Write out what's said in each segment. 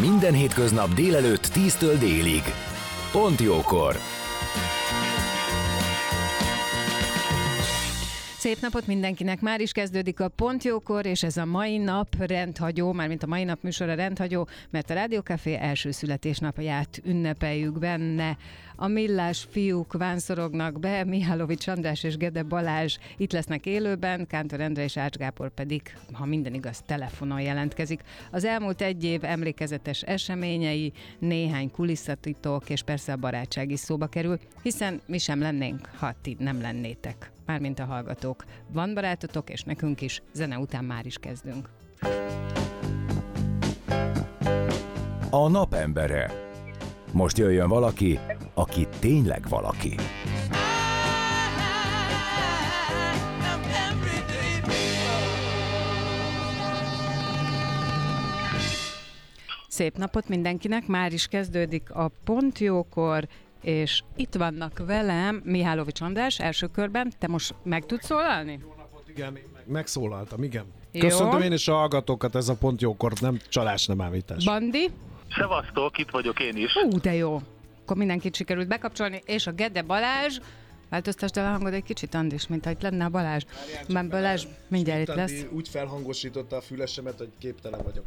Minden hétköznap délelőtt 10-től délig. Pont jókor. Szép napot mindenkinek! Már is kezdődik a Pontjókor, és ez a mai nap rendhagyó, mármint a mai nap műsora rendhagyó, mert a Rádiókafé első születésnapját ünnepeljük benne. A millás fiúk vánszorognak be, Mihálovics András és Gede Balázs itt lesznek élőben, Kántor Endre és Ács Gábor pedig, ha minden igaz, telefonon jelentkezik. Az elmúlt egy év emlékezetes eseményei, néhány kulisszatitok és persze a barátság is szóba kerül, hiszen mi sem lennénk, ha ti nem lennétek mármint a hallgatók. Van barátotok, és nekünk is, zene után már is kezdünk. A napembere. Most jöjjön valaki, aki tényleg valaki. Szép napot mindenkinek, már is kezdődik a Pontjókor, és itt vannak velem Mihálovics András első körben. Te most meg tudsz szólalni? Jó napot, igen, meg, megszólaltam, igen. Jó. Köszöntöm én is a hallgatókat, ez a pont jókor, nem csalás, nem ámítás. Bandi? Szevasztok, itt vagyok én is. Ú, de jó. Akkor mindenkit sikerült bekapcsolni, és a Gede Balázs, Változtasd el a hangod egy kicsit, Andis, mint hogy lenne a Balázs. Már Balázs mindjárt itt lesz. Úgy felhangosította a fülesemet, hogy képtelen vagyok.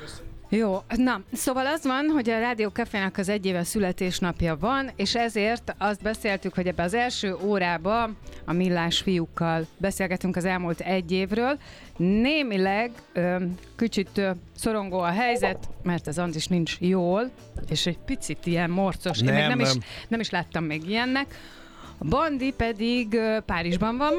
Köszönöm. Jó, na, szóval az van, hogy a Rádió Cafénak az egy éve születésnapja van, és ezért azt beszéltük, hogy ebbe az első órába a millás fiúkkal beszélgetünk az elmúlt egy évről. Némileg ö, kicsit ö, szorongó a helyzet, mert az Andis nincs jól, és egy picit ilyen morcos. Nem, Én még nem, nem. Is, nem is láttam még ilyennek. A Bandi pedig ö, Párizsban van,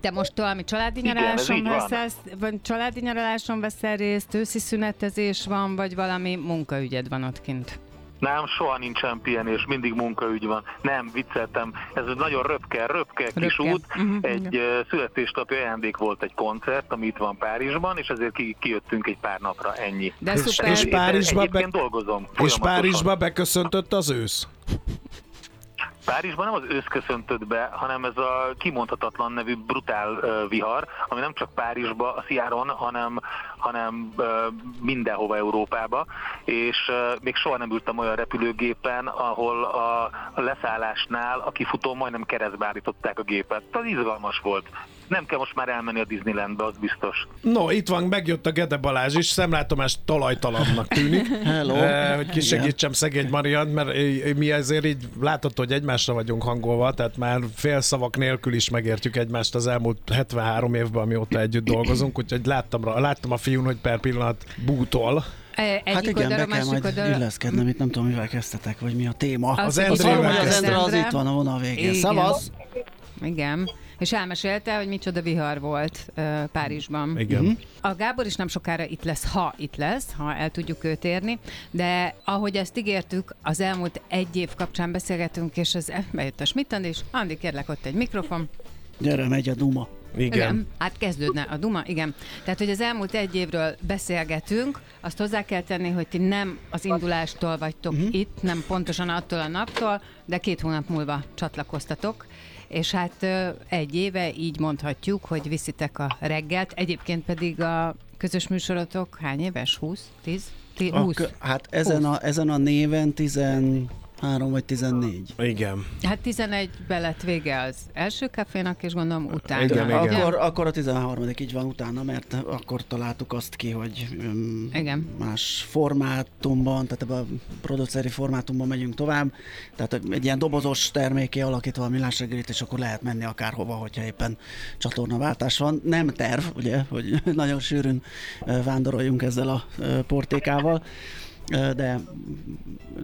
te most valami családi nyaraláson veszel, vagy családi nyaraláson veszel részt, őszi szünetezés van, vagy valami munkaügyed van ott kint? Nem, soha nincsen pihenés, mindig munkaügy van. Nem, vicceltem. Ez egy nagyon röpke, röpke, kis Röpke. út. Mhm, Egy uh, születésnapi ajándék volt egy koncert, ami itt van Párizsban, és ezért ki, kijöttünk egy pár napra, ennyi. De És- szuper. és Párizsba Egyébként be- dolgozom. És. Párizsba beköszöntött az ősz. Párizsban nem az ősz köszöntött be, hanem ez a kimondhatatlan nevű brutál vihar, ami nem csak Párizsba, a Sziáron, hanem, hanem mindenhova Európába, és még soha nem ültem olyan repülőgépen, ahol a, leszállásnál a kifutó majdnem keresztbe állították a gépet. Az izgalmas volt. Nem kell most már elmenni a Disneylandbe, az biztos. No, itt van, megjött a Gede Balázs is, szemlátomás talajtalannak tűnik. Hello. Eh, hogy kisegítsem szegény Marian, mert eh, mi azért így látod, hogy egymásra vagyunk hangolva, tehát már félszavak nélkül is megértjük egymást az elmúlt 73 évben, amióta együtt dolgozunk, úgyhogy láttam, láttam a fiún, hogy per pillanat bútol. E, Egyik Hát igen, oldalra, be kell majd oldalra. illeszkednem, itt nem tudom, mivel kezdtetek, vagy mi a téma. Az- Az az Endrével Tudom, hogy az kezdtem. Endre az Endre. itt van a vonal végén. Igen. Szavasz! Igen. És elmesélte, hogy micsoda vihar volt uh, Párizsban. Igen. Mhm. A Gábor is nem sokára itt lesz, ha itt lesz, ha el tudjuk őt érni, de ahogy ezt ígértük, az elmúlt egy év kapcsán beszélgetünk, és az bejött a Schmidt is. Andi, kérlek, ott egy mikrofon. Gyere, megy a duma. Igen. Hát kezdődne a Duma, igen. Tehát, hogy az elmúlt egy évről beszélgetünk, azt hozzá kell tenni, hogy ti nem az indulástól vagytok uh-huh. itt, nem pontosan attól a naptól, de két hónap múlva csatlakoztatok. És hát egy éve így mondhatjuk, hogy viszitek a reggelt. Egyébként pedig a közös műsorotok hány éves? 20? 10? 10 A 20? kö- hát ezen a, ezen a néven 13 vagy 14. Igen. Hát 11-be lett vége az első kafénak, és gondolom utána. Igen, igen. Akkor, akkor a 13 így van utána, mert akkor találtuk azt ki, hogy um, Igen. más formátumban, tehát ebben a produceri formátumban megyünk tovább. Tehát egy ilyen dobozos terméké alakítva a millás reggelit, és akkor lehet menni akárhova, hogyha éppen csatornaváltás van. Nem terv, ugye, hogy nagyon sűrűn vándoroljunk ezzel a portékával. De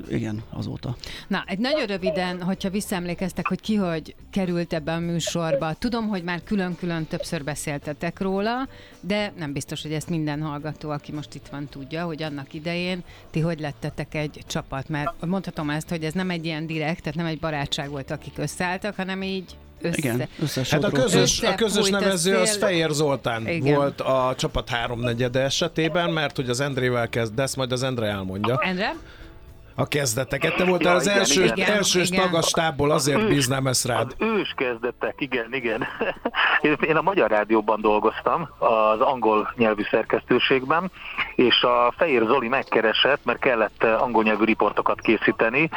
igen, azóta. Na, egy nagyon röviden, hogyha visszaemlékeztek, hogy ki hogy került ebbe a műsorba. Tudom, hogy már külön-külön többször beszéltetek róla, de nem biztos, hogy ezt minden hallgató, aki most itt van, tudja, hogy annak idején ti hogy lettetek egy csapat. Mert mondhatom ezt, hogy ez nem egy ilyen direkt, tehát nem egy barátság volt, akik összeálltak, hanem így össze. Igen, Hát a közös, a közös a nevező az. Fejér Zoltán Igen. volt a csapat háromnegyede esetében, mert hogy az Endrével kezd, de ezt majd az Endre elmondja. Endre? A kezdeteket. Te voltál Ja, az igen, első, igen. elsős Igen. tag a stábból, azért bíznám ezt rád. Az ős kezdetek, igen, igen. Én- a Magyar Rádióban dolgoztam, az angol nyelvű szerkesztőségben, és a Fehér Zoli megkeresett, mert kellett angol nyelvű riportokat készíteni,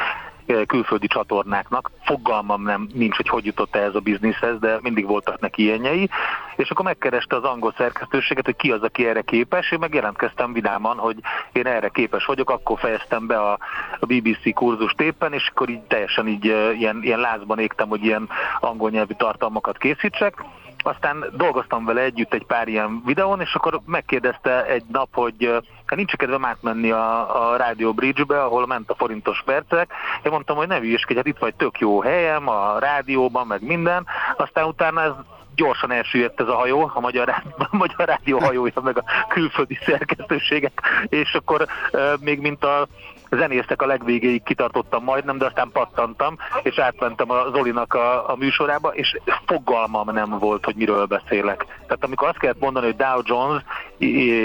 külföldi csatornáknak. Fogalmam nem nincs, hogy hogy jutott ehhez a bizniszhez, de mindig voltak neki ilyenjei. És akkor megkereste az angol szerkesztőséget, hogy ki az, aki erre képes. Én meg jelentkeztem vidáman, hogy én erre képes vagyok, akkor fejeztem be a, a BBC kurzust éppen, és akkor így teljesen így eh, ilyen, ilyen lázban égtem, hogy ilyen angol nyelvű tartalmakat készítsek. Aztán dolgoztam vele együtt egy pár ilyen videón, és akkor megkérdezte egy nap, hogy eh, hát nincs kedvem átmenni a, a Radio Bridge-be, ahol ment a forintos percek. Én mondtam, hogy ne hülyeskedj, hát itt vagy tök jó helyem, a rádióban, meg minden. Aztán utána ez gyorsan elsüllyedt ez a hajó, a Magyar, a Magyar Rádió hajója, meg a külföldi szerkesztőségek, és akkor uh, még mint a zenésztek a legvégéig kitartottam majdnem, de aztán pattantam, és átmentem a Zolinak a, a műsorába, és fogalmam nem volt, hogy miről beszélek. Tehát amikor azt kellett mondani, hogy Dow Jones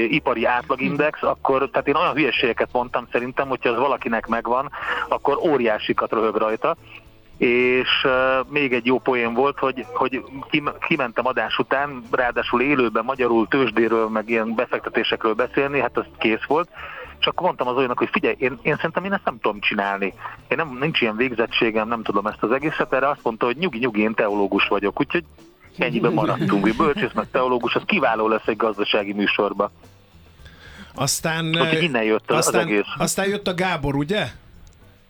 ipari átlagindex, akkor tehát én olyan hülyeségeket mondtam szerintem, hogyha az valakinek megvan, akkor óriásikat röhög rajta és uh, még egy jó poén volt, hogy, hogy kim, kimentem adás után, ráadásul élőben magyarul tőzsdéről, meg ilyen befektetésekről beszélni, hát az kész volt, csak mondtam az olyanok, hogy figyelj, én, én szerintem én ezt nem tudom csinálni. Én nem, nincs ilyen végzettségem, nem tudom ezt az egészet, erre azt mondta, hogy nyugi, nyugi, én teológus vagyok, úgyhogy ennyiben maradtunk, hogy bölcsész meg teológus, az kiváló lesz egy gazdasági műsorba. Aztán, Úgyhogy innen jött az, az aztán, egész. aztán jött a Gábor, ugye?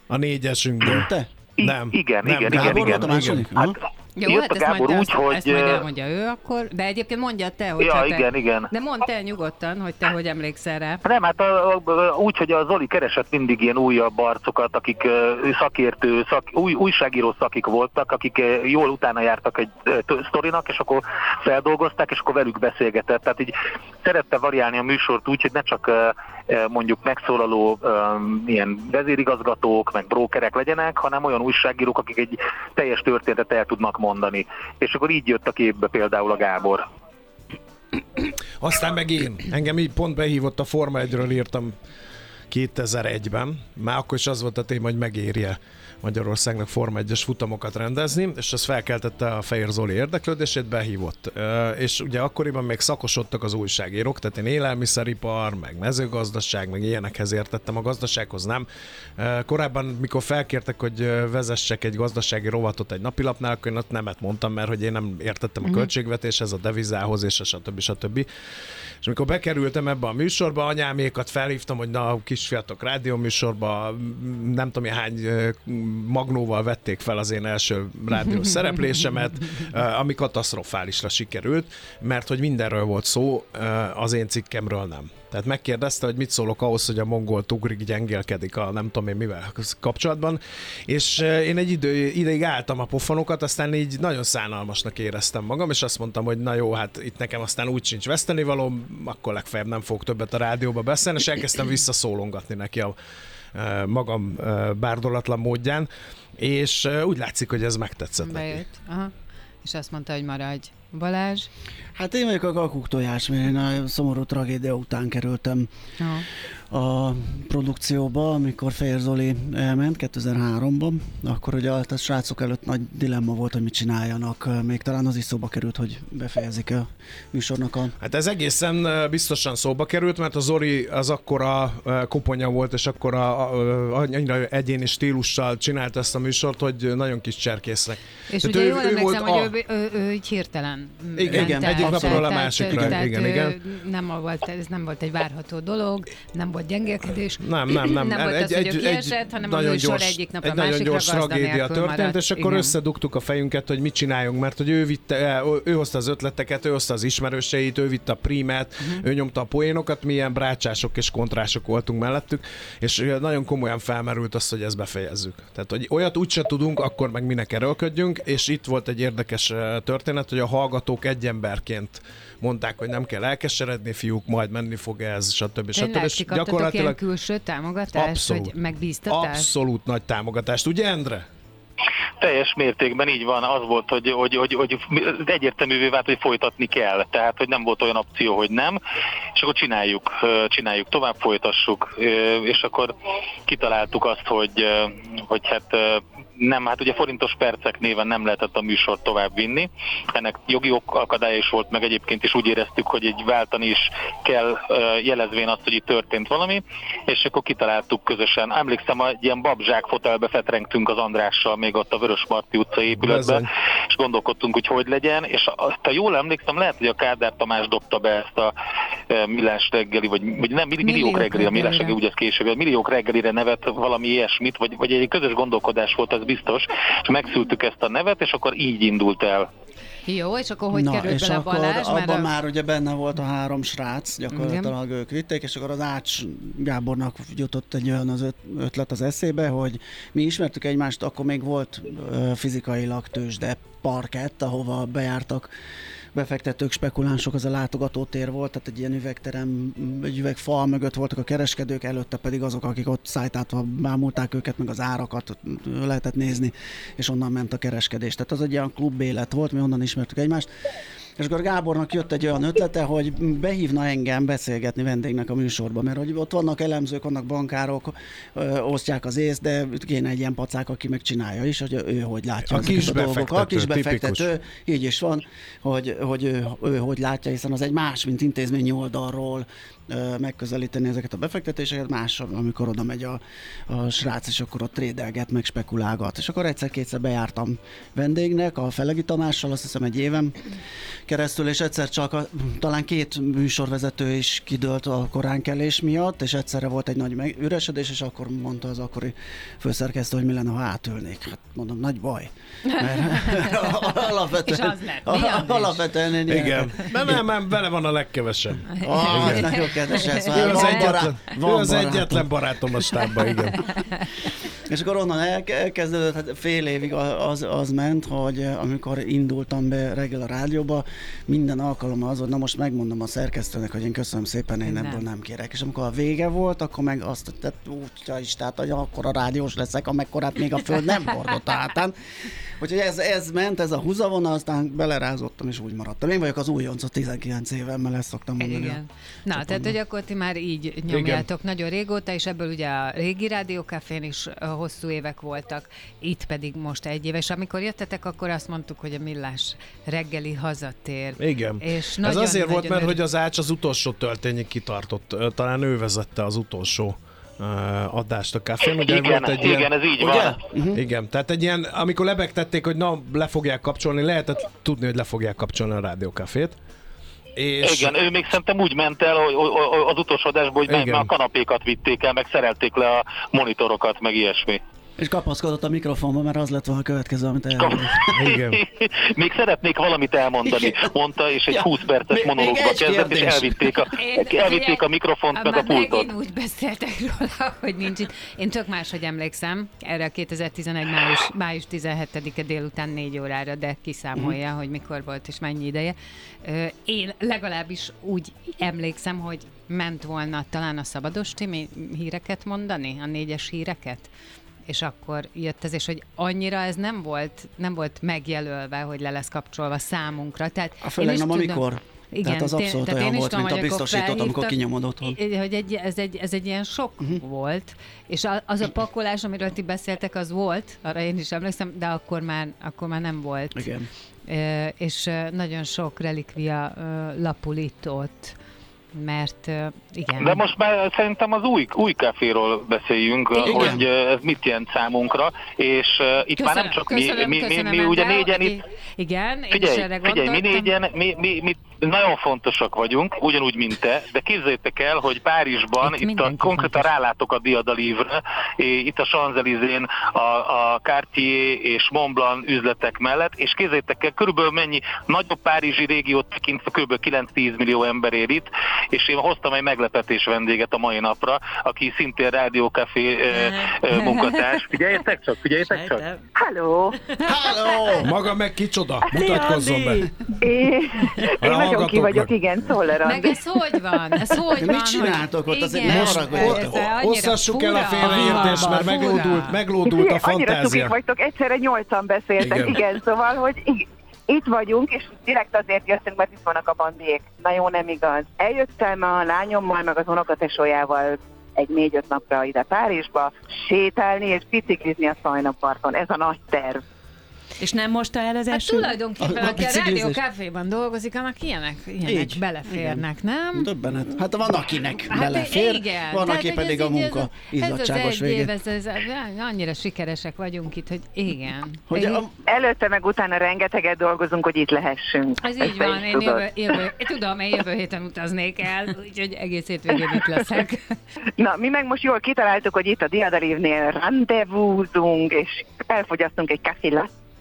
A négyesünkből. Te? I- Nem. Igen, Nem, igen, Gábor igen, igen. Hát, Aha. Jó, jött hát a ezt Gábor majd, úgy, hogy... ezt majd elmondja ő akkor, de egyébként mondja te, hogy Ja, te, igen, igen. De mondd te nyugodtan, hogy te hogy emlékszel rá. Nem, hát a, a, úgy, hogy a Zoli keresett mindig ilyen újabb arcokat, akik ö, szakértő, szak, új, újságíró szakik voltak, akik ö, jól utána jártak egy t- sztorinak, és akkor feldolgozták, és akkor velük beszélgetett. Tehát így szerette variálni a műsort úgy, hogy ne csak ö, mondjuk megszólaló ilyen vezérigazgatók, meg brókerek legyenek, hanem olyan újságírók, akik egy teljes történetet el tudnak mondani. És akkor így jött a képbe például a Gábor. Aztán meg én. Engem így pont behívott a Forma 1-ről írtam 2001-ben. Már akkor is az volt a téma, hogy megérje Magyarországnak Forma 1-es futamokat rendezni, és ez felkeltette a Fehér Zoli érdeklődését, behívott. És ugye akkoriban még szakosodtak az újságírók, tehát én élelmiszeripar, meg mezőgazdaság, meg ilyenekhez értettem, a gazdasághoz nem. Korábban, mikor felkértek, hogy vezessek egy gazdasági rovatot egy napilapnál, akkor én ott nemet mondtam, mert hogy én nem értettem a költségvetéshez, a devizához, és a stb. stb. És amikor bekerültem ebbe a műsorba, anyámékat felhívtam, hogy na, kisfiatok rádióműsorba, m- nem tudom, hány magnóval vették fel az én első rádiós szereplésemet, ami katasztrofálisra sikerült, mert hogy mindenről volt szó, az én cikkemről nem. Tehát megkérdezte, hogy mit szólok ahhoz, hogy a mongol ugrik gyengélkedik a nem tudom én mivel kapcsolatban, és én egy idő, ideig álltam a pofonokat, aztán így nagyon szánalmasnak éreztem magam, és azt mondtam, hogy na jó, hát itt nekem aztán úgy sincs vesztenivaló, akkor legfeljebb nem fogok többet a rádióba beszélni, és elkezdtem visszaszólongatni neki a magam bárdolatlan módján, és úgy látszik, hogy ez megtetszett neki. Bejött. Aha. És azt mondta, hogy maradj. Balázs? Hát én vagyok a kakuk tojás, mert én a szomorú tragédia után kerültem Aha. A produkcióba, amikor Fehér Zoli elment 2003-ban, akkor ugye a srácok előtt nagy dilemma volt, hogy mit csináljanak. Még talán az is szóba került, hogy befejezik a műsornak a Hát ez egészen biztosan szóba került, mert a Zori az akkora koponya volt, és akkora annyira egyéni stílussal csinálta ezt a műsort, hogy nagyon kis cserkésznek. És Tehát ugye ő- jól emlékszem, hogy ő, ő, ő, ő így hirtelen Igen, igen, egyik napról a tehát- másikra, tehát, igen, igen. Nem volt, ez nem volt egy várható dolog, nem volt gyengélkedés. Nem, nem, nem. Nem volt az, hogy ő kiesett, hanem nagyon gyors, egyik napra egy a nagyon gyors tragédia történt, maradt. és akkor Igen. összedugtuk a fejünket, hogy mit csináljunk, mert hogy ő vitte, el, ő hozta az ötleteket, ő hozta az ismerőseit, ő vitte a primet, Mhm. ő nyomta a poénokat, mi ilyen brácsások és kontrások voltunk mellettük, és ö, nagyon komolyan felmerült az, hogy ezt befejezzük. Tehát, hogy olyat úgyse tudunk, akkor meg minek erőlködjünk, és itt volt egy érdekes ö, történet, hogy a hallgatók egy emberként mondták, hogy nem kell elkeseredni, fiúk, majd menni fog ez, stb. stb. Tényleg, És ti kaptatok ilyen külső támogatást, Abszolút. vagy megbíztatást? Abszolút nagy támogatást, ugye Endre? Teljes mértékben így van, az volt, hogy, hogy, hogy, hogy egyértelművé vált, hogy folytatni kell. Tehát, hogy nem volt olyan opció, hogy nem, és akkor csináljuk, csináljuk tovább, folytassuk, és akkor kitaláltuk azt, hogy, hogy hát nem, hát ugye forintos percek néven nem lehetett a műsort tovább vinni. Ennek jogi ok- akadálya is volt, meg egyébként is úgy éreztük, hogy egy váltani is kell jelezvén azt, hogy itt történt valami, és akkor kitaláltuk közösen. Emlékszem, hogy egy ilyen babzsák fotelbe fetrengtünk az Andrással még ott a Vörös Marti utca épületben, és gondolkodtunk, hogy hogy legyen, és azt, ha jól emlékszem, lehet, hogy a Kádár Tamás dobta be ezt a millás reggeli, vagy, vagy nem, milliók, Milliók reggeli, a millás reggeli, úgy ez később, a milliók reggelire nevet valami ilyesmit, vagy, vagy egy közös gondolkodás volt, az biztos, és megszültük ezt a nevet, és akkor így indult el. Jó, és akkor hogy Na, került és bele akkor Balázs? abban a... már ugye benne volt a három srác, gyakorlatilag ők vitték, és akkor az Ács Gábornak jutott egy olyan az öt- ötlet az eszébe, hogy mi ismertük egymást, akkor még volt ö, fizikailag tőzsde parkett, ahova bejártak befektetők, spekulánsok, az a látogatótér volt, tehát egy ilyen üvegterem, egy üvegfal mögött voltak a kereskedők, előtte pedig azok, akik ott szájtátva bámulták őket, meg az árakat lehetett nézni, és onnan ment a kereskedés. Tehát az egy ilyen klub élet volt, mi onnan ismertük egymást. És akkor Gábornak jött egy olyan ötlete, hogy behívna engem beszélgetni vendégnek a műsorba, mert hogy ott vannak elemzők, vannak bankárok, ö, osztják az észt, de kéne egy ilyen pacák, aki megcsinálja is, hogy ő hogy látja A kis a dolgokat. A kis befektető, így is van, hogy, hogy ő, ő, hogy látja, hiszen az egy más, mint intézményi oldalról megközelíteni ezeket a befektetéseket, más, amikor oda megy a, a srác, és akkor ott trédelget, meg spekulálgat. És akkor egyszer-kétszer bejártam vendégnek, a Felegi Tamással, azt hiszem egy évem keresztül, és egyszer csak a, talán két műsorvezető is kidőlt a koránkelés miatt, és egyszerre volt egy nagy meg- üresedés, és akkor mondta az akkori főszerkesztő, hogy mi lenne, ha átülnék. Hát mondom, nagy baj. Mert alapvetően, És az lett. Alapvetően Igen. De nem, nem, vele van a legkevesebb. Ah, nagyon kedves ez. Ő az, Van egyetlen, barát- ő van az barátom. egyetlen barátom a stábban, igen. És akkor onnan el- elkezdődött, hát fél évig az, az ment, hogy amikor indultam be reggel a rádióba, minden alkalommal az volt, na most megmondom a szerkesztőnek, hogy én köszönöm szépen, én Nem. ebből nem kérek. És amikor a vége volt, akkor meg azt tett, úgy is, tehát, hogy akkor a rádiós leszek, amekkorát még a föld nem hordott átán. Úgyhogy ez, ez ment, ez a húzavona, aztán belerázottam, és úgy maradtam. Én vagyok az újonc, a 19 évemmel ezt szoktam mondani. Igen. Na, tehát, hogy akkor ti már így nyomjátok nagyon régóta, és ebből ugye a régi rádiókafén is hosszú évek voltak, itt pedig most egy éves. Amikor jöttetek, akkor azt mondtuk, hogy a millás reggeli hazatér. Igen. És Ez nagyon, azért volt, nagyon mert örül- hogy az Ács az utolsó töltényig kitartott. Talán ő vezette az utolsó adást a kafén. Ugye Igen, volt egy igen, ilyen, ez így ugye? van. Uh-huh. Igen, tehát egy ilyen, amikor lebegtették, hogy na, le fogják kapcsolni, lehetett tudni, hogy le fogják kapcsolni a rádiókafét. És Igen, ő még szerintem úgy ment el hogy, az utolsó adásból, hogy meg a kanapékat vitték el, meg szerelték le a monitorokat, meg ilyesmi. És kapaszkodott a mikrofonba, mert az lett volna a következő, amit elmondott. Igen. Még szeretnék valamit elmondani, mondta, és egy Ja. 20 perces Még- monológba még kezdett, és elvitték a, Én- elvitték a mikrofont, meg a pultot. megint úgy beszéltek róla, hogy nincs itt. Én tök máshogy emlékszem erre a 2011. május, május 17-e délután 4 órára, de kiszámolja, Mhm. hogy mikor volt és mennyi ideje. Én legalábbis úgy emlékszem, hogy ment volna talán a Szabados Timi híreket mondani, a négyes híreket, és akkor jött ez, és hogy annyira ez nem volt, nem volt megjelölve, hogy le lesz kapcsolva számunkra. Tehát A főleg nem tudom- amikor. igen, Tehát az abszolút tehát olyan volt, mint a biztosított, amikor kinyomod otthon. Hogy egy, ez, egy, ez egy ilyen sok uh-huh. volt, és az a pakolás, amiről ti beszéltek, az volt, arra én is emlékszem, de akkor már, akkor már nem volt. Igen. Ö, és nagyon sok relikvia lapul itt ott. Mert igen. De most már szerintem az új, új kávéról beszéljünk, Igen. hogy ez mit jelent számunkra, és itt már nem csak köszönöm, mi, mi, mi, köszönöm, mi ugye Endre. négyen itt, Igen, én is Figyelj, erre figyelj, mi négyen, mi, mi, mi nagyon fontosak vagyunk, ugyanúgy, mint te, de képzeljétek el, hogy Párizsban, Itt itt, a, konkrétan fontos. rálátok a Diadalívre, itt a Champs-Élysées-n a, a Cartier és Montblanc üzletek mellett, és képzeljétek el, körülbelül mennyi nagyobb párizsi régiót tekintve kb. 9-10 millió ember ér itt, és én hoztam egy meglepetés vendéget a mai napra, aki szintén rádiókafé munkatárs. Figyeljetek csak, figyeljetek csak! Halló! Hello! Maga meg kicsoda? Mutatkozzon be. Én, én nagyon ki vagyok, igen, Szoller Meg ez hogy van? Ez hogy Mit van? hogy- csináltok ott? Azért Igen, ne ez- haragudjatok. ez annyira Osszassuk el a félreértést, mert meglódult, meglódult a Figyelj, Annyira cukik fantázia. vagytok, egyszerre nyolcan beszéltek, Igen. igen, szóval, hogy itt vagyunk, és direkt azért jöttünk, mert itt vannak a bandiék. Na jó, nem igaz. Eljöttem a lányommal, meg az unokatesójával egy négy-öt napra ide Párizsba, sétálni és biciklizni a Szajnaparton. Ez a nagy terv. És nem mosta el az Hát eső? tulajdonképpen, A- a aki a rádió kávéban dolgozik, annak ilyenek, ilyenek Így. beleférnek, nem? Döbbenet. Hát van akinek Hát belefér, igen. van Tehát, aki pedig a munka izzadságos ez az egy év, végén. ez, ez, annyira sikeresek vagyunk itt, hogy igen. Hogy a, Előtte meg utána rengeteget dolgozunk, hogy itt lehessünk. Ez Ezt így van, én jövő, jövő, tudom, én jövő héten utaznék el, úgyhogy egész hétvégén itt leszek. Na, mi meg most jól kitaláltuk, hogy itt a Diadalívnél rendezvúzunk, és elfogyasztunk egy kafé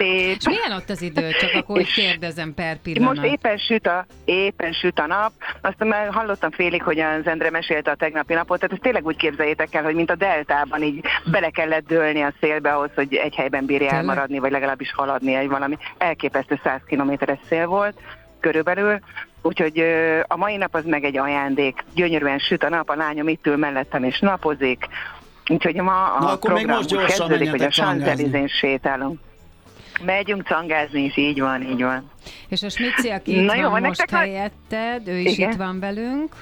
És milyen ott az idő? Csak akkor hogy És kérdezem per pillanat. Most éppen süt, a, éppen süt a nap, aztán már hallottam félig, hogy az Endre mesélte a tegnapi napot, tehát ezt tényleg úgy képzeljétek el, hogy mint a deltában így bele kellett dőlni a szélbe ahhoz, hogy egy helyben bírja Tényleg? elmaradni, vagy legalábbis haladni egy valami elképesztő 100 kilométeres szél volt körülbelül. Úgyhogy a mai nap az meg egy ajándék. Gyönyörűen süt a nap, a lányom itt ül mellettem és napozik. Úgyhogy ma a Na, akkor még program most úgy gyorsan kezdődik, hogy a. Champs-Élysées sétálunk. Megyünk cangázni is, így van, így van. És a Smici, aki itt Na jó, van most helyetted, ő is Igen. itt van velünk.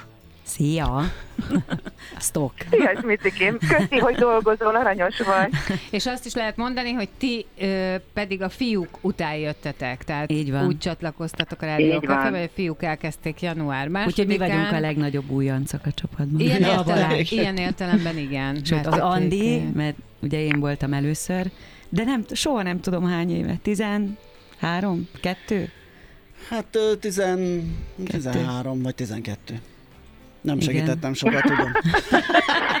Szia! Stock. Szia, Smicikém. Köszi, hogy dolgozol, aranyos vagy. És azt is lehet mondani, hogy ti ö, pedig a fiúk után jöttetek, tehát Így van. úgy csatlakoztatok a van. hogy a fiúk elkezdték január másodikán. Úgyhogy mi vagyunk a legnagyobb újoncok a csapatban. Ilyen, értelem, ilyen értelemben igen. Sőt, az Andi, mert ugye én voltam először, de nem, soha nem tudom hány éve. 13? Kettő? hát ö, tizen, 13 vagy 12. Nem Igen. segítettem sokat, tudom.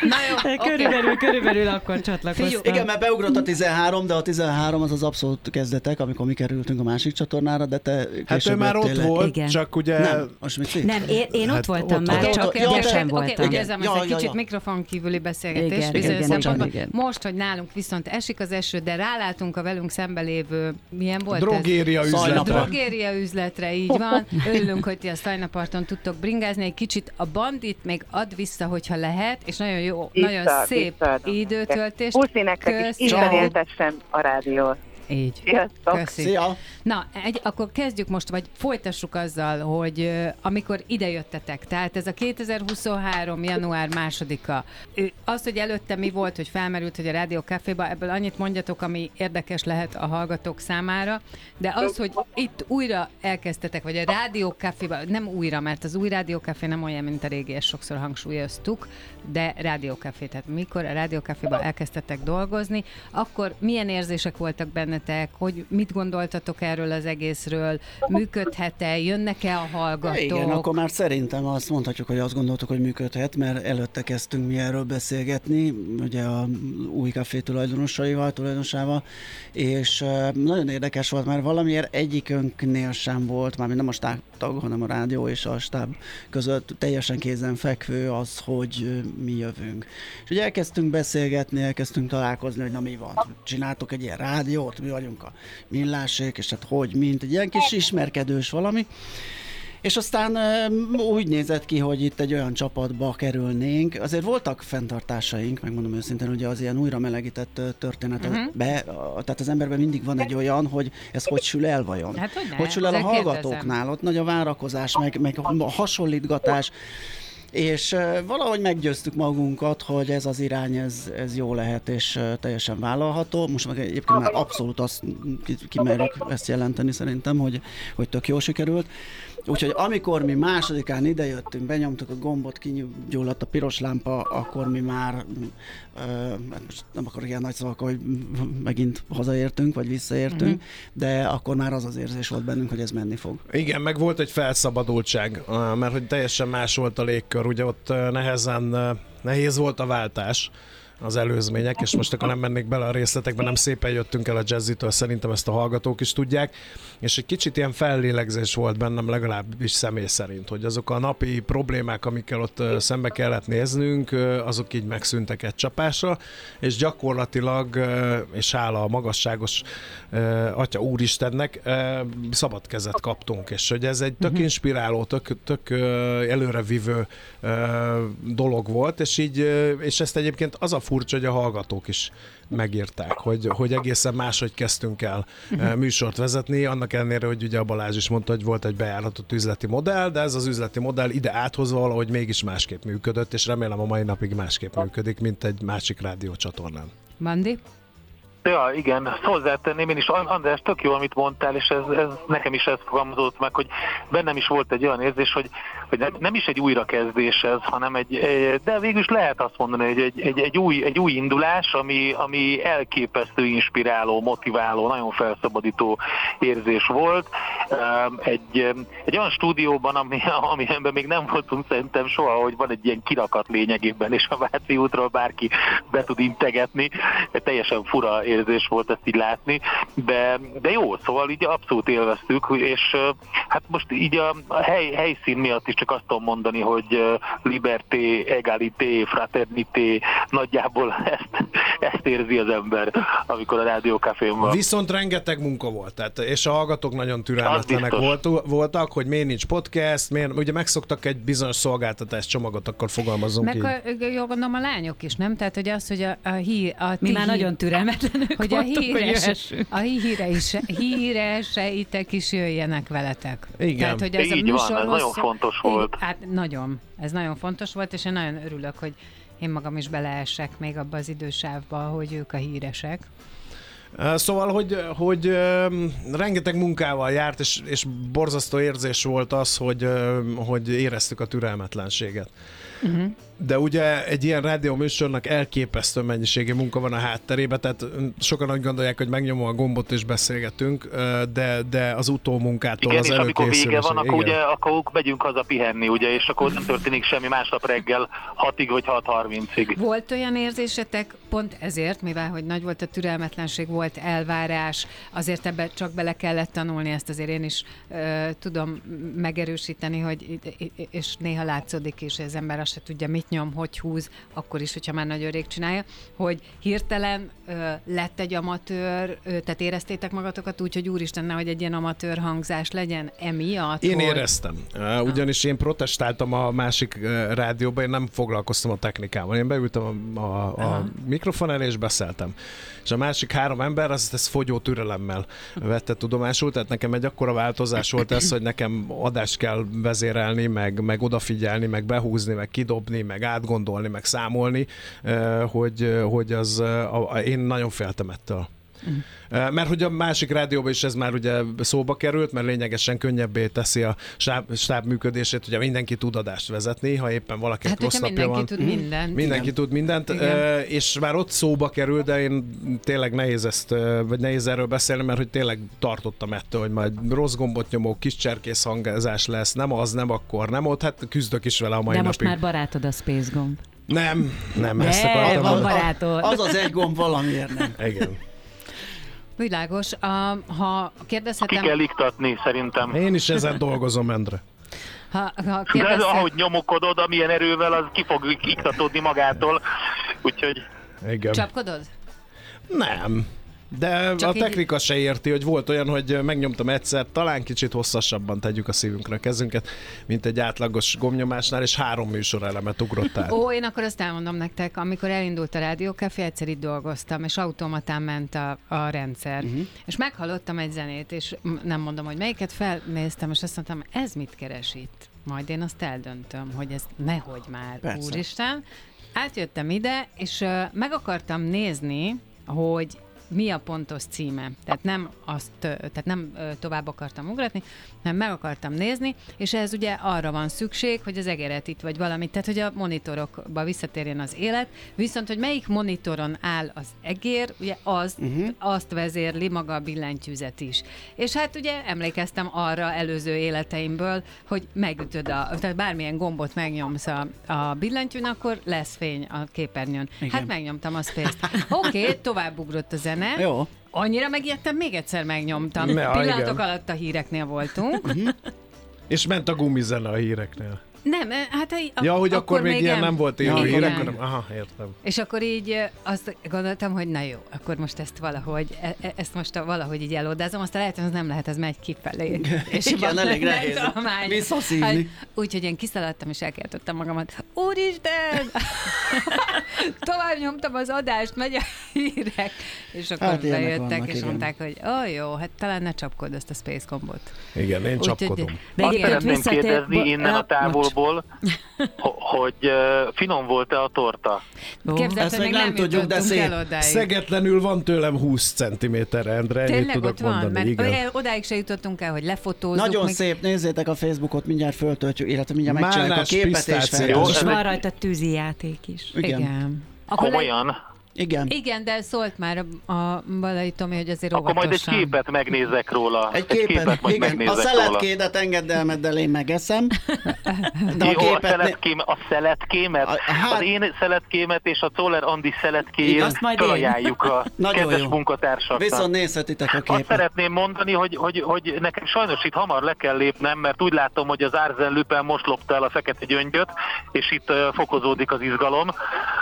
Na jó. Körülbelül, körülbelül akkor csatlakoztam. Igen, mert beugrott a 13, de a 13 az az abszolút kezdetek, amikor mi kerültünk a másik csatornára, de te Hát ő már ott le. volt, Igen. csak ugye... Nem, most mit Nem, én, én ott Hát voltam ott már, volt. csak Oké, okay, oké, voltam. oké, ez Ja, egy ja, kicsit ja. mikrofon kívüli beszélgetés Igen, bizonyos igen, szempontból. Most, hogy nálunk viszont esik az eső, de rálátunk a velünk szembelévő, milyen volt Drogéria ez? üzletre. Drogéria üzletre, így van. Örülünk, hogy ti a Szajnaparton tudtok bringázni. Egy kicsit a bandit még ad vissza, hogyha lehet, és nagyon jó, Vissza, nagyon szép visszaadom. időtöltést. Puszi nektek is, Köszi. Isten éltessen a rádiót. Így. Sziasztok! Köszi. Szia! Na, egy, akkor kezdjük most, vagy folytassuk azzal, hogy amikor idejöttetek, tehát ez a 2023. január másodika, az, hogy előtte mi volt, hogy felmerült, hogy a Rádió Caféba, ebből annyit mondjatok, ami érdekes lehet a hallgatók számára, de az, hogy itt újra elkezdtetek, vagy a Rádió Caféba, nem újra, mert az új Rádió Café nem olyan, mint a régi, ezt sokszor hangsúlyoztuk, de Rádió Café, tehát mikor a Rádió Caféba elkezdtetek dolgozni, akkor milyen érzések voltak bennetek, hogy mit gondoltatok erről az egészről, működhet-e, jönnek-e a hallgatók? Igen, akkor már szerintem azt mondhatjuk, hogy azt gondoltuk, hogy működhet, mert előtte kezdtünk mi erről beszélgetni, ugye a új kafé tulajdonosaival, tulajdonosával, és nagyon érdekes volt, mert valamiért egyikünknél sem volt, már nem a stábtag, hanem a rádió és a stáb között teljesen kézen fekvő az, hogy mi jövünk. És ugye elkezdtünk beszélgetni, elkezdtünk találkozni, hogy na mi van, csináltok egy ilyen rádiót, mi vagyunk a millásék, és hát hogy, mint egy ilyen kis ismerkedős valami. És aztán úgy nézett ki, hogy itt egy olyan csapatba kerülnénk. Azért voltak fenntartásaink, megmondom őszintén, ugye az ilyen újra melegített ö, történetekbe, uh-huh. tehát az emberben mindig van egy olyan, hogy ez hogy sül el vajon? Hát, hogy ne, hogy sül el a hallgatóknál? Ott nagy a várakozás, meg, meg a hasonlítgatás. És valahogy meggyőztük magunkat, hogy ez az irány, ez, ez jó lehet, és teljesen vállalható. Most meg egyébként már abszolút azt ki- kimerjük ezt jelenteni szerintem, hogy, hogy tök jó sikerült. Úgyhogy amikor mi másodikán idejöttünk, benyomtuk a gombot, kigyulladt a piros lámpa, akkor mi már, ö, hát most nem akarok ilyen nagy szavak, hogy megint hazaértünk, vagy visszaértünk, uh-huh. de akkor már az az érzés volt bennünk, hogy ez menni fog. Igen, meg volt egy felszabadultság, mert hogy teljesen más volt a légkör, ugye ott nehezen, nehéz volt a váltás az előzmények, és most akkor nem mennék bele a részletekbe, nem szépen jöttünk el a jazzitől, szerintem ezt a hallgatók is tudják, és egy kicsit ilyen fellélegzés volt bennem legalábbis személy szerint, hogy azok a napi problémák, amikkel ott szembe kellett néznünk, azok így megszűntek egy csapásra, és gyakorlatilag, és hála a magasságos Atya Úristennek, szabad kezet kaptunk, és hogy ez egy tök inspiráló, tök, tök előrevívő dolog volt, és így, és ezt egyébként az a furcsa, hogy a hallgatók is megírták, hogy, hogy egészen máshogy kezdtünk el uh-huh. műsort vezetni, annak ellenére, hogy ugye a Balázs is mondta, hogy volt egy bejáratott üzleti modell, de ez az üzleti modell ide áthozva valahogy mégis másképp működött, és remélem a mai napig másképp működik, mint egy másik rádiócsatornán. Bandi? Ja, igen, hozzátenném én is, András, tök jó, amit mondtál, és ez, ez nekem is ez fogalmazott meg, hogy bennem is volt egy olyan érzés, hogy, hogy nem, nem is egy újrakezdés ez, hanem egy, de végül is lehet azt mondani, hogy egy, egy, egy, új, egy új indulás, ami, ami elképesztő, inspiráló, motiváló, nagyon felszabadító érzés volt. Egy, egy olyan stúdióban, ami, ami ember még nem voltunk szerintem soha, hogy van egy ilyen kirakat lényegében, és a Váci útról bárki be tud integetni, teljesen fura érzés volt ezt így látni, de, de jó, szóval így abszolút élveztük, és hát most így a hely, helyszín miatt is csak azt tudom mondani, hogy liberté, egalité, fraternité, nagyjából ezt, ezt érzi az ember, amikor a rádiókafén van. Viszont rengeteg munka volt, tehát, és a hallgatók nagyon türelmetlenek volt, voltak, hogy miért nincs podcast, miért, ugye megszoktak egy bizonyos szolgáltatás csomagot, akkor fogalmazunk Meg így. a, jó gondolom a lányok is, nem? Tehát, hogy az, hogy a, a hír... A Mi már hír- nagyon türelmetlenek hogy a voltunk, hogy híres, jöhessünk. a híres, híreseitek is jöjjenek veletek. Igen. Tehát, hogy ez Így a van, ez nagyon fontos volt. Hát nagyon. Ez nagyon fontos volt, és én nagyon örülök, hogy én magam is beleessek még abba az idősávba, hogy ők a híresek. Szóval, hogy, hogy rengeteg munkával járt, és, és borzasztó érzés volt az, hogy, hogy éreztük a türelmetlenséget. Uh-huh. De ugye egy ilyen rádió műsornak elképesztő mennyiségű munka van a hátterében, tehát sokan úgy gondolják, hogy megnyomom a gombot és beszélgetünk, de, de az utómunkától Igen, az és amikor vége van, akkor igen. ugye akkor megyünk haza pihenni, ugye, és akkor nem történik semmi másnap reggel 6-ig vagy 6.30-ig. Volt olyan érzésetek, pont ezért, mivel hogy nagy volt a türelmetlenség, volt elvárás, azért ebbe csak bele kellett tanulni, ezt azért én is ö, tudom megerősíteni, hogy és néha látszódik is, hogy az ember azt se tudja, mit nyom, hogy húz, akkor is, hogyha már nagyon rég csinálja, hogy hirtelen ö, lett egy amatőr, ö, tehát éreztétek magatokat úgy, hogy úristen, nehogy egy ilyen amatőr hangzás legyen emiatt, Én hogy... éreztem, Uh, ugyanis én protestáltam a másik uh, rádióban, én nem foglalkoztam a technikával. Én beültem a, a, a mikrofon elé és beszéltem. És a másik három ember azt ezt fogyó türelemmel vette tudomásul, tehát nekem egy akkora változás volt ez, hogy nekem adást kell vezérelni, meg, meg odafigyelni, meg behúzni, meg kidobni, meg átgondolni, meg számolni, uh, hogy, hogy az, uh, a, a, én nagyon féltem ettől. Mert hogy a másik rádióban is ez már ugye szóba került, mert lényegesen könnyebbé teszi a stáb, stáb működését, ugye mindenki tud adást vezetni, ha éppen valaki Hát, rossz napja mindenki van. tud mindent. Mindenki Igen. tud mindent, Igen. és már ott szóba kerül, de én tényleg nehéz ezt, vagy nehéz erről beszélni, mert hogy tényleg tartottam ettől, hogy majd rossz gombot nyomok, kis cserkész hangzás lesz, nem az, nem akkor, nem ott, hát küzdök is vele a mai De most napig. már barátod a Space Gomb. Nem, nem, ezt De, akartam. van barátod. Az az egy gomb valamiért nem. Igen. Világos. A, ha Ki kérdezhetem, kell iktatni, szerintem. Én is ezen dolgozom, Endre. ha, ha De ez, kérdezhet, ahogy nyomokodod, amilyen erővel, az ki fog iktatódni magától. Úgyhogy Igen. csapkodod? Nem. De Csak a így- technika se érti, hogy volt olyan, hogy megnyomtam egyszer, talán kicsit hosszasabban tegyük a szívünkre a kezünket, mint egy átlagos gomnyomásnál, és három műsorelemet ugrott át. Ó, én akkor azt elmondom nektek, amikor elindult a rádiókafé, egyszer itt dolgoztam, és automatán ment a, a rendszer. Uh-huh. És meghallottam egy zenét, és m- nem mondom, hogy melyiket felnéztem, és azt mondtam, ez mit keres itt? Majd én azt eldöntöm, hogy ez nehogy már, Persze. úristen. Átjöttem ide, és uh, meg akartam nézni, hogy mi a pontos címe. Tehát nem azt, tehát nem tovább akartam ugratni, hanem meg akartam nézni, és ez ugye arra van szükség, hogy az egeret itt vagy valamit, tehát hogy a monitorokba visszatérjen az élet, viszont hogy melyik monitoron áll az egér, ugye az, uh-huh. azt vezérli maga a billentyűzet is. És hát ugye emlékeztem arra előző életeimből, hogy megütöd a, tehát bármilyen gombot megnyomsz a, a billentyűn, akkor lesz fény a képernyőn. Igen. Hát megnyomtam a space Oké, okay, tovább ugrott a zene. Jó. Annyira megijedtem, még egyszer megnyomtam. Ne, Pillanatok igen. alatt a híreknél voltunk. És ment a gumizene a híreknél. Nem, hát a, Ja, hogy akkor, még ilyen nem volt élő Ja, hírek, igen. hanem... Aha, értem. És akkor így azt gondoltam, hogy na jó, akkor most ezt valahogy, e- e- ezt most a- valahogy így elodázom, aztán lehet, hogy ez nem lehet, ez megy kifelé. És Igen, elég nem nehéz. Hát, Úgyhogy én kiszaladtam, és elkeltettem magamat. Úristen! Tovább nyomtam az adást, megy a hírek. És akkor Hát bejöttek, vannak, és igen. mondták, hogy ó, jó, hát talán ne csapkod ezt a Space Combot. Igen, én Úgyhogy- csapkodom. De Azt egyébként szeretném visszatér... kérdezni innen a Ah, ho- hogy finom volt-e a torta? Képzeld, ezt még nem tudjuk, de szép. Szegetlenül van tőlem 20 centiméterre, Endre, ennyit Tényleg tudok ott van, mondani. mert igen. odáig se jutottunk el, hogy lefotózzuk. Nagyon még... szép, nézzétek a Facebookot, mindjárt föltöltjük, illetve mindjárt megcsináljuk a képet és. És van rajta tűzi játék is. Igen. Igen. Akkor le... Komolyan? Igen. Igen, de szólt már a, a Balai Tomi, hogy azért Akkor majd egy óvatosan. képet megnézek róla. Egy képet, képet majd igen, a megnézek róla. szeletkédet engedd el, mert én megeszem. De a Jó, a, képet... ne- szeletkém, a szeletkémet, A- hát- az én szeletkémet és a Czoller Andi szeletkéjét azt felajánljuk a Nagyon kedves jó. munkatársaknak. Viszont nézhetitek a Azt képet. szeretném mondani, hogy, hogy, hogy nekem sajnos itt hamar le kell lépnem, mert úgy látom, hogy az Arzen Lüpen most lopta el a fekete gyöngyöt, és itt uh, fokozódik az izgalom.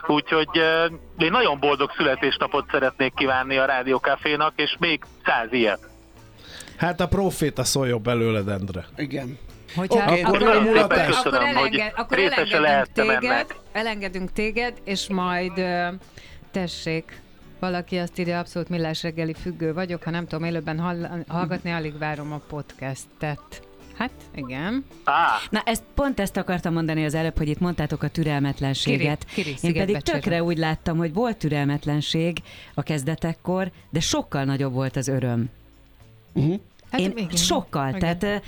Úgyhogy uh, én nagyon boldog születésnapot szeretnék kívánni a Rádió Cafénak, és még száz ilyet. Hát a proféta szóljon belőled, Endre. Igen. Hogyha, Oké, akkor, akkor akkor, mulatás. akkor, Köszönöm, hogy elenged, akkor elengedünk téged, ennek. elengedünk téged, és majd tessék, valaki azt írja, abszolút millás reggeli függő vagyok, ha nem tudom élőben hall, hallgatni, alig várom a podcastet. Hát, igen. Á, Na, ezt pont ezt akartam mondani az előbb, hogy itt mondtátok a türelmetlenséget. Kiri- Kiri Én pedig cserélem. tökre úgy láttam, hogy volt türelmetlenség a kezdetekkor, de sokkal nagyobb volt az öröm. Uh-huh. Hát, Én igen. sokkal, Igen. tehát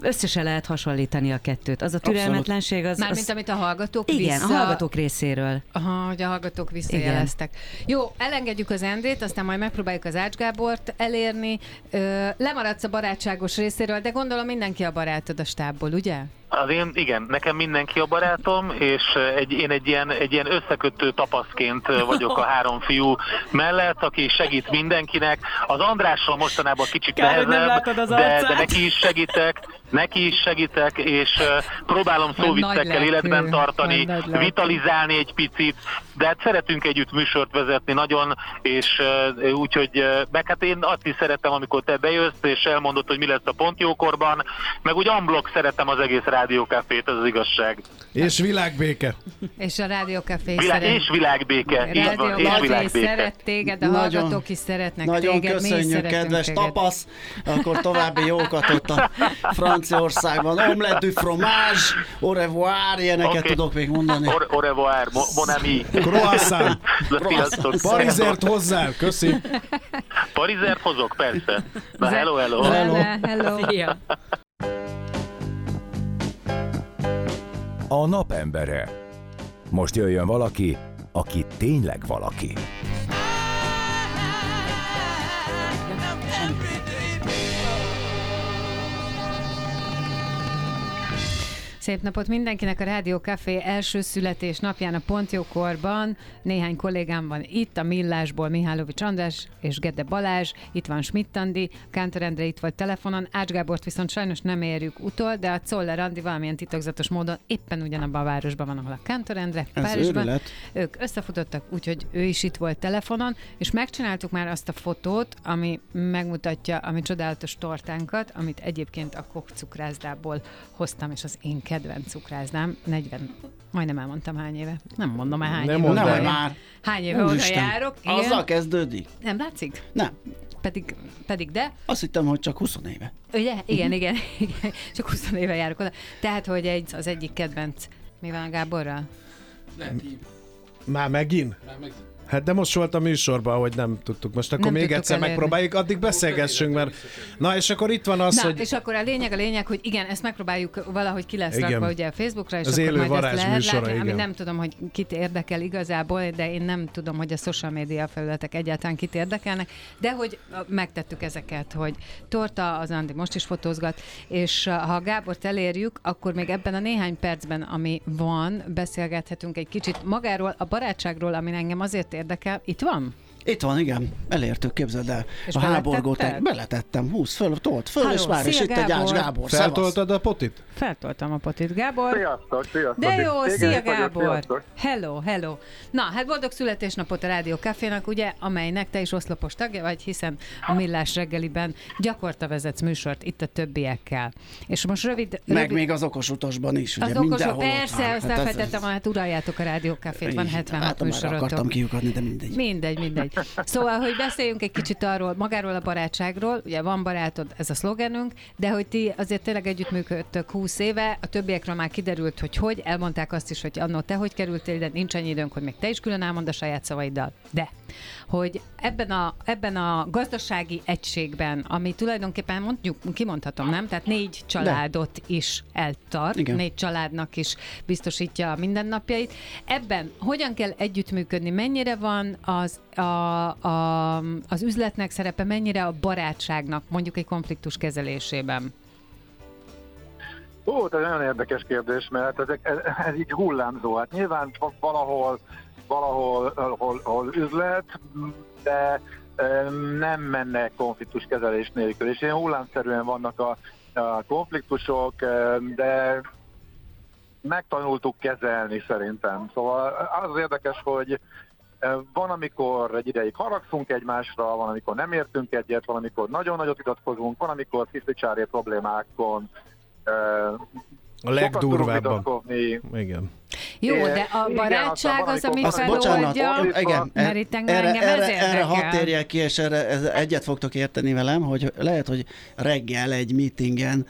össze se lehet hasonlítani a kettőt. Az a türelmetlenség, az... Mármint az amit a hallgatók igen, vissza... a hallgatók részéről. Aha, hogy a hallgatók visszajeleztek. Jó, elengedjük az Endrét, aztán majd megpróbáljuk az Ács Gábort elérni. Ö, lemaradsz a barátságos részéről, de gondolom mindenki a barátod a stábból, ugye? Az én, igen, nekem mindenki a barátom, és eh, egy, én egy ilyen, egy ilyen összekötő tapaszként eh, vagyok a három fiú mellett, aki segít mindenkinek. Az Andrással mostanában kicsit Kár, hogy nem nehezebb, látod az de, de neki is segítek, neki is segítek, és próbálom szóviccekkel életben tartani, vitalizálni egy picit, de hát szeretünk együtt műsort vezetni nagyon, és úgyhogy, meg hát én azt is szeretem, amikor te bejössz, és elmondod, hogy mi lesz a pontjókorban, meg úgy unblock szeretem az egész rádiókafét, ez az igazság. És világbéke. És a Rádió Café Világ, szeret... és világbéke, így Rádió van, és világbéke. szeret téged, a Nagyon- hallgatók is szeretnek Nagyon téged, mi is köszönjük, kedves téged. tapasz. Akkor további jókat ott a Franciaországban. Omelette du fromage, au revoir, ilyeneket Oké. tudok még mondani. Au au revoir, mo- mon ami. Croissant. Parizert hozzá, köszi. Parizert hozok, persze. Na, hello, hello. Hello. Hello. A napembere. Most jöjjön valaki, aki tényleg valaki. Szép napot mindenkinek a Rádió Café első születés napján a Pontjókorban. Néhány kollégám van itt, a Millásból Mihálovics András és Gede Balázs, itt van Schmidt Andi, Kántor Endre itt volt telefonon, Ács Gábort viszont sajnos nem érjük utol, de a Czoller Andi valamilyen titokzatos módon éppen ugyanabban a városban van, ahol a Kántor Endre, Ez Párizsban. őrület. Ők összefutottak, úgyhogy ő is itt volt telefonon, és megcsináltuk már azt a fotót, ami megmutatja a mi csodálatos tortánkat, amit egyébként a Kok cukrászdából hoztam, és az én kedvenc cukrászdám, 40, majdnem elmondtam hány éve. Nem mondom már hány Nem éve. el. Jár- már. Hány éve oda Úristen. járok. Igen. Azzal kezdődik? Nem látszik? Nem. Pedig, pedig de. Azt hittem, hogy csak 20 éve. Ugye? Igen, igen, igen. Csak 20 éve járok oda. Tehát, hogy egy, az egyik kedvenc. Mi van a Gáborral? Már megint? Hát de most volt a műsorban, hogy nem tudtuk. Most akkor Nem még egyszer elérni. megpróbáljuk, addig beszélgessünk, mert... Na, és akkor itt van az, Na, hogy... és akkor a lényeg, a lényeg, hogy igen, ezt megpróbáljuk valahogy ki lesz Igen. rakva ugye a Facebookra, és Az akkor élő majd ezt lehet látni, ami nem tudom, hogy kit érdekel igazából, de én nem tudom, hogy a social media felületek egyáltalán kit érdekelnek, de hogy megtettük ezeket, hogy Torta, az Andi most is fotózgat, és ha Gábort elérjük, akkor még ebben a néhány percben, ami van, beszélgethetünk egy kicsit magáról, a barátságról, ami engem azért érdekel. Itt van? Itt van, igen, elértük, képzeld el. És a háborgót beletettem, 20 föl, tolt föl, Halló, és már, szia, itt egy Ács Gábor. Feltoltad a potit? Feltoltam a potit. Gábor? Sziasztok, sziasztok. De jó, Igen, szia Gábor! sziasztok. Hello, hello! Na, hát boldog születésnapot a Rádió Cafénak, ugye, amelynek te is oszlopos tagja vagy, hiszen a Millás reggeliben gyakorta vezetsz műsort itt a többiekkel. És most rövid... Meg rövid még az okos utasban is, ugye az ott persze, azt Hát ez- elfejtettem, hát uraljátok a Rádió Cafét, van Így, 76 hát, már akartam műsorotok. kiukadni, de mindegy. Mindegy, mindegy. Szóval, hogy beszéljünk egy kicsit arról, magáról a barátságról, ugye van barátod, ez a szlogenünk, de hogy ti azért tényleg együttműködtök 20 éve, a többiekről már kiderült, hogy hogy, elmondták azt is, hogy annó te hogy kerültél ide, nincs annyi időnk, hogy még te is külön elmond a saját szavaiddal. De, hogy ebben a, ebben a gazdasági egységben, ami tulajdonképpen mondjuk, kimondhatom, nem? Tehát négy családot is eltart, Igen. négy családnak is biztosítja a mindennapjait. Ebben hogyan kell együttműködni? Mennyire van az, a, a, az üzletnek szerepe, mennyire a barátságnak mondjuk egy konfliktus kezelésében? Ó, ez nagyon érdekes kérdés, mert ez, ez, ez így hullámzó. Hát nyilván va- valahol, valahol hol, hol üzlet, de em, nem menne konfliktus kezelés nélkül. És ilyen hullámszerűen vannak a, a konfliktusok, de megtanultuk kezelni szerintem. Szóval az érdekes, hogy van, amikor egy ideig haragszunk egymásra, van, amikor nem értünk egyet, van, amikor nagyon nagyot vitatkozunk, van, amikor fiszlicsári problémákon A legdurvábban. Igen. Jó, Igen, de a igen, barátság az, ami amikor- Azt, bocsánat, feloldja... igen, Mert itt engem- erre, engem erre, erre hadd térjek ki, és erre ez egyet fogtok érteni velem, hogy lehet, hogy reggel egy meetingen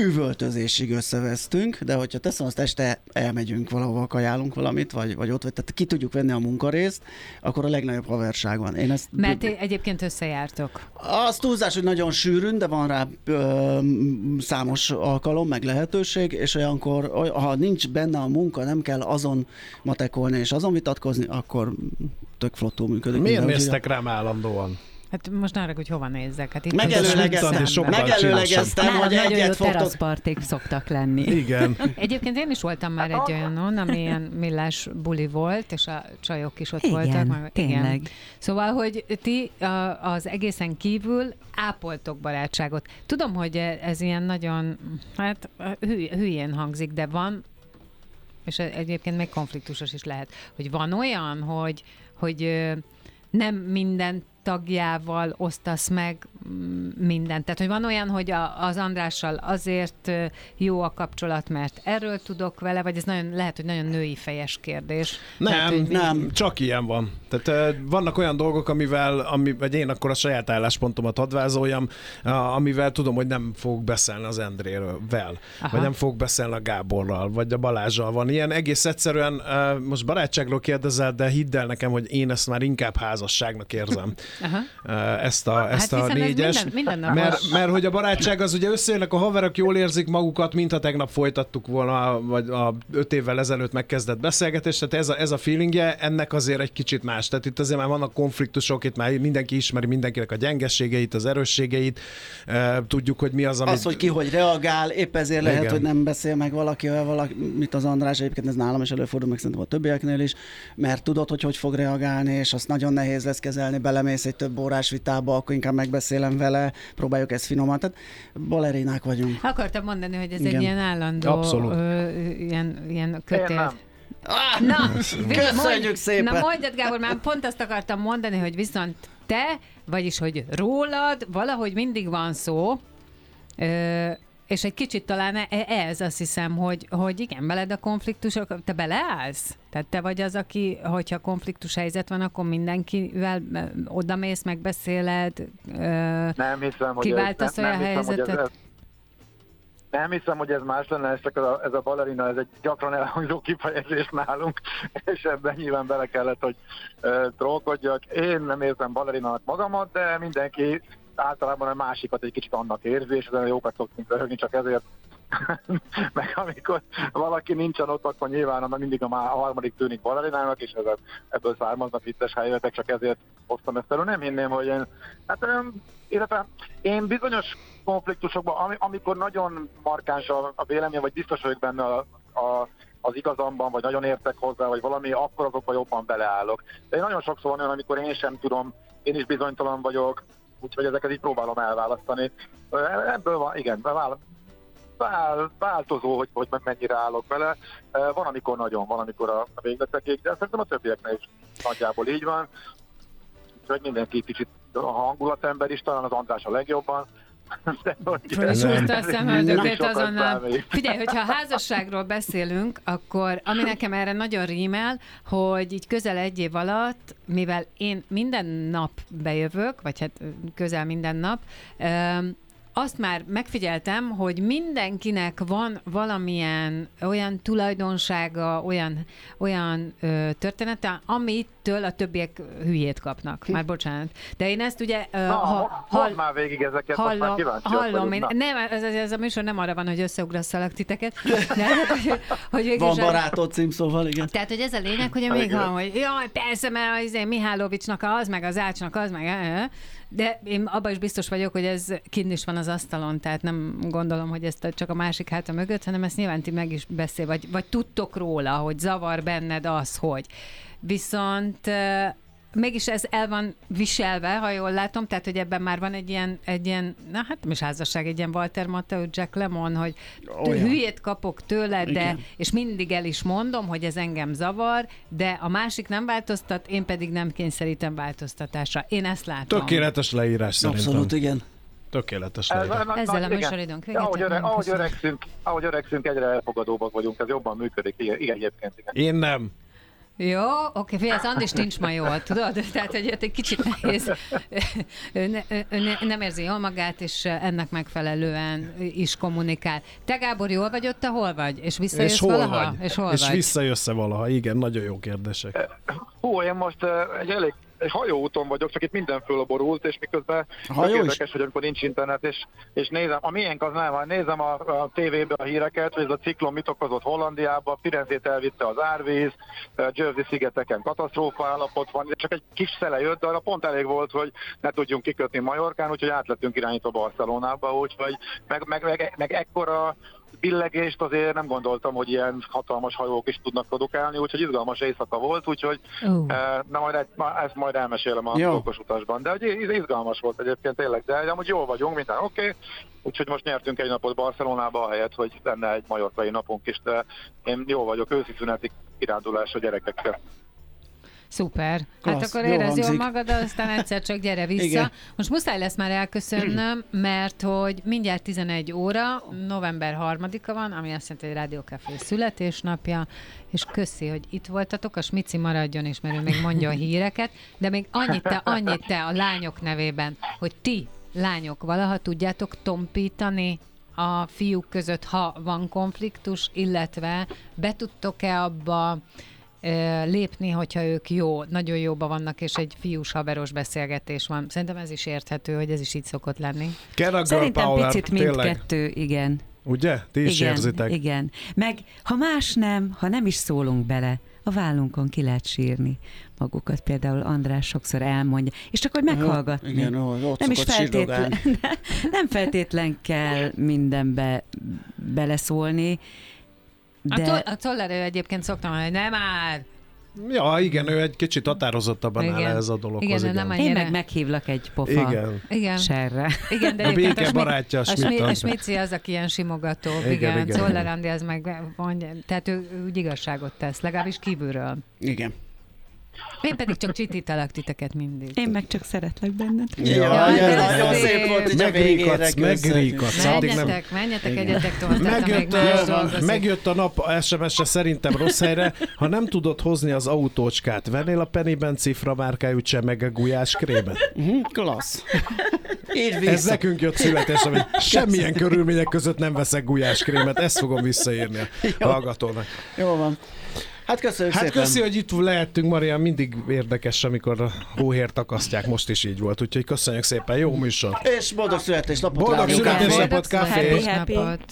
üvöltözésig összevesztünk, de hogyha teszem azt este elmegyünk valahova, kajálunk valamit, vagy, vagy ott, vagy, tehát ki tudjuk venni a munkarészt, akkor a legnagyobb haverság van. Én ezt Mert ti egyébként összejártok. az túlzás, hogy nagyon sűrűn, de van rá ö, számos alkalom, meg lehetőség, és olyankor, oly- ha nincs benne a munka, nem kell azon matekolni és azon vitatkozni, akkor tök flottul működik. Miért minden, néztek rám állandóan? Hát most arra, hogy hova nézzek. Hát itt Megelőlegeztem, megelőlegeztem, hogy nagyon jó egyet fogtok teraszparték szoktak lenni. Igen. Egyébként én is voltam már egy olyanon, ami ilyen millás buli volt, és a csajok is ott Igen, voltak. meg- tényleg. Szóval, hogy ti az egészen kívül ápoltok barátságot. Tudom, hogy ez ilyen nagyon, hát hülyén hangzik, de van, és egyébként még konfliktusos is lehet, hogy van olyan, hogy, hogy nem minden tagjával osztasz meg mindent. Tehát, hogy van olyan, hogy a, az Andrással azért jó a kapcsolat, mert erről tudok vele, vagy ez nagyon, lehet, hogy nagyon női fejes kérdés. Nem, hogy nem, csak ilyen van. Tehát vannak olyan dolgok, amivel, ami, vagy én akkor a saját álláspontomat hadd vázoljam, a- amivel tudom, hogy nem fogok beszélni az Endréről, vel, Aha. vagy nem fogok beszélni a Gáborral, vagy a Balázsral. Van ilyen egész egyszerűen, most barátságról kérdezel, de hidd el nekem, hogy én ezt már inkább házasságnak érzem. Aha. Ezt a, ezt a hiszen ez négyes. minden- mindennapos. mert, mert hogy a barátság az ugye összejönnek a haverok, jól érzik magukat, mintha tegnap folytattuk volna, vagy a öt évvel ezelőtt megkezdett beszélgetés, tehát ez a, ez a feelingje, ennek azért egy kicsit más. Tehát itt azért már vannak konfliktusok, itt már mindenki ismeri mindenkinek a gyengeségeit, az erősségeit, tudjuk, hogy mi az, amit... Az, hogy ki hogy reagál, épp ezért lehet, Igen. hogy nem beszél meg valakivel, valaki, mit az András, egyébként ez nálam is előfordul, meg szerintem a többieknél is, mert tudod, hogy hogy fog reagálni, és azt nagyon nehéz lesz kezelni, belemész egy több órás vitába, akkor inkább megbeszélem vele, próbáljuk ezt finoman. Tehát balerinák vagyunk. Akartam mondani, hogy ez Igen. egy ilyen állandó Abszolút. Ö, ilyen, ilyen kötél. Ah, Na, Köszönjük mondj- szépen! Na mondjad, Gábor, már pont azt akartam mondani, hogy viszont te, vagyis hogy rólad valahogy mindig van szó, ö, és egy kicsit talán e- ez, azt hiszem, hogy, hogy igen, veled a konfliktusok, te beleállsz? Tehát te vagy az, aki, hogyha konfliktus helyzet van, akkor mindenkivel odamész, megbeszéled, Nem hiszem, hogy Kiváltasz ez, nem, olyan nem hiszem, hogy ez, helyzetet? ez, Nem hiszem, hogy ez más lenne, ez csak ez a, ez a balerina, ez egy gyakran elhangzó kifejezés nálunk, és ebben nyilván bele kellett, hogy uh, trollkodjak. Én nem érzem balerinának magamat, de mindenki általában a másikat egy kicsit annak érzi, és ezen jókat szoktunk röhögni, csak ezért meg amikor valaki nincsen ott, akkor nyilván annak mindig a, má- a harmadik tűnik balerinának, és ezzel, ebből származnak vicces helyzetek, csak ezért hoztam ezt elő. Nem hinném, hogy én, hát öm, illetve én bizonyos konfliktusokban, ami, amikor nagyon markáns a, a vélemény, vagy biztos vagyok benne a, a az igazamban, vagy nagyon értek hozzá, vagy valami, akkor azokban jobban beleállok. De én nagyon sokszor van olyan, amikor én sem tudom, én is bizonytalan vagyok, úgyhogy ezeket így próbálom elválasztani. Ebből van, igen, vál, vál, változó, hogy, hogy mennyire állok vele. Van, amikor nagyon, van, amikor a végletekig, de szerintem a többieknek is nagyjából így van. Úgyhogy mindenki kicsit a hangulatember is, talán az András a legjobban. De, hogy- Föl is húzta a szemöldökét azonnal. Figyelj, hogyha a házasságról beszélünk, akkor ami nekem erre nagyon rímel, hogy így közel egy év alatt, mivel én minden nap bejövök, vagy hát közel minden nap, azt már megfigyeltem, hogy mindenkinek van valamilyen olyan tulajdonsága, olyan, olyan ö, története, amitől a többiek hülyét kapnak. Már bocsánat. De én ezt ugye... Na, ha, mondd már végig ezeket, most már hallom, kíváncsiak hallom én, nem, ez, ez, ez a műsor nem arra van, hogy összeugrasszalak titeket, de hogy, hogy végül Van barátod cím, szóval igen. tehát, hogy ez a lényeg, hogy még Igen. hallom, hogy jaj, persze, mert az én Mihálovicsnak az, meg az Ácsnak az, meg de én abban is biztos vagyok, hogy ez kint is van az asztalon, tehát nem gondolom, hogy ezt csak a másik háta mögött, hanem ezt nyilván ti meg is beszél, vagy, vagy tudtok róla, hogy zavar benned az, hogy. Viszont mégis ez el van viselve, ha jól látom, tehát, hogy ebben már van egy ilyen, egy ilyen na hát nem is házasság, egy ilyen Walter Matthau, Jack Lemon, hogy Olyan. hülyét kapok tőle, de, Igen. és mindig el is mondom, hogy ez engem zavar, de a másik nem változtat, én pedig nem kényszerítem változtatásra. Én ezt látom. Tökéletes leírás szerintem. Abszolút, igen. Tökéletes Ez- leírás. na- Ezzel na- a De véget ahogy, ért, öre, nagyon ahogy, öregszünk, ahogy öregszünk, egyre elfogadóbbak vagyunk, ez jobban működik. Igen, igen egyébként. Igen. Én nem. Jó, oké, figyelj, az Andis nincs ma jól, tudod? Tehát, hogy egy kicsit nehéz. Ő, ne, ő ne, nem érzi jól magát, és ennek megfelelően is kommunikál. Te, Gábor, jól vagy ott, hol vagy? És visszajössz És hol valaha? vagy? És hol és vagy? visszajössz-e valaha? Igen, nagyon jó kérdések. Hú, én most egy elég egy hajóúton vagyok, csak itt minden fölborult, és miközben hajó érdekes, hogy amikor nincs internet, és, és nézem, a miénk az nem, hanem nézem a, a tévébe a híreket, hogy ez a ciklon mit okozott Hollandiába, Firenzét elvitte az árvíz, Jersey szigeteken katasztrófa állapot van, csak egy kis szele jött, de arra pont elég volt, hogy ne tudjunk kikötni Majorkán, úgyhogy átlettünk irányítva Barcelonába, úgyhogy meg, meg, meg, meg ekkora billegést azért nem gondoltam, hogy ilyen hatalmas hajók is tudnak produkálni, úgyhogy izgalmas éjszaka volt, úgyhogy eh, na majd egy, ma, ezt majd elmesélem a dolgos utasban. De hogy iz- izgalmas volt egyébként tényleg, de amúgy jól vagyunk, minden oké, okay. úgyhogy most nyertünk egy napot Barcelonába, ahelyett, hogy lenne egy majorkai napunk is, de én jó vagyok, őszi szüneti kirándulás a gyerekekkel. Szuper. Hát Klassz, akkor jól érezd jól magad, aztán egyszer csak gyere vissza. Igen. Most muszáj lesz már elköszönnöm, mert hogy mindjárt 11 óra, november 3-a van, ami azt jelenti, hogy Rádió Café születésnapja, és köszi, hogy itt voltatok, a Smici maradjon is, mert ő még mondja a híreket, de még annyit te, annyit te a lányok nevében, hogy ti, lányok, valaha tudjátok tompítani a fiúk között, ha van konfliktus, illetve be tudtok-e abba lépni, hogyha ők jó, nagyon jóba vannak, és egy fiús haveros beszélgetés van. Szerintem ez is érthető, hogy ez is így szokott lenni. Szerintem power, picit tényleg. mindkettő, igen. Ugye? Ti is igen, érzitek. igen. Meg ha más nem, ha nem is szólunk bele, a vállunkon ki lehet sírni magukat. Például András sokszor elmondja, és csak hogy meghallgatni. Igen, ott nem is feltétlen, nem feltétlen kell mindenbe beleszólni, De... A, to- a Toller ő egyébként szoktam mondani, hogy nem már! Ja, igen, ő egy kicsit határozottabban áll Igen. ez a dologhoz. Igen, ő nem én meg meghívlak egy pofa Igen. Igen. serre. Igen, de A béke Smi- barátja a a, Smi- Schmidt. a Smici az, aki ilyen simogató. Igen, Igen, igen. igen. Czoller Andi az meg mondja, tehát ő, ő úgy igazságot tesz, legalábbis kívülről. Igen. Én pedig csak csitítelek titeket mindig. Én meg csak szeretlek benned. Ja, de ja, nagyon szép. szép volt, hogy a végére Megríkadsz. Addig nem- Menjetek, egyetek tovább, Megjött, dolgozik. megjött a nap SMS-e szerintem rossz helyre. Ha nem tudod hozni az autócskát, vennél a Pennyben cifra márkájú csemege gulyás krémet? Mhm, Klassz. Így Ez nekünk jött születésre, hogy semmilyen körülmények között nem veszek gulyáskrémet. Ezt fogom visszaírni a hallgatónak. Jó van. Hát köszönjük Hát szépen. köszi, hogy itt lehettünk, Marian, mindig érdekes, amikor a hóhért akasztják, most is így volt, úgyhogy köszönjük szépen, jó műsor. És boldog születésnapot Boldog születésnapot, kávé. Boldog Happy, happy.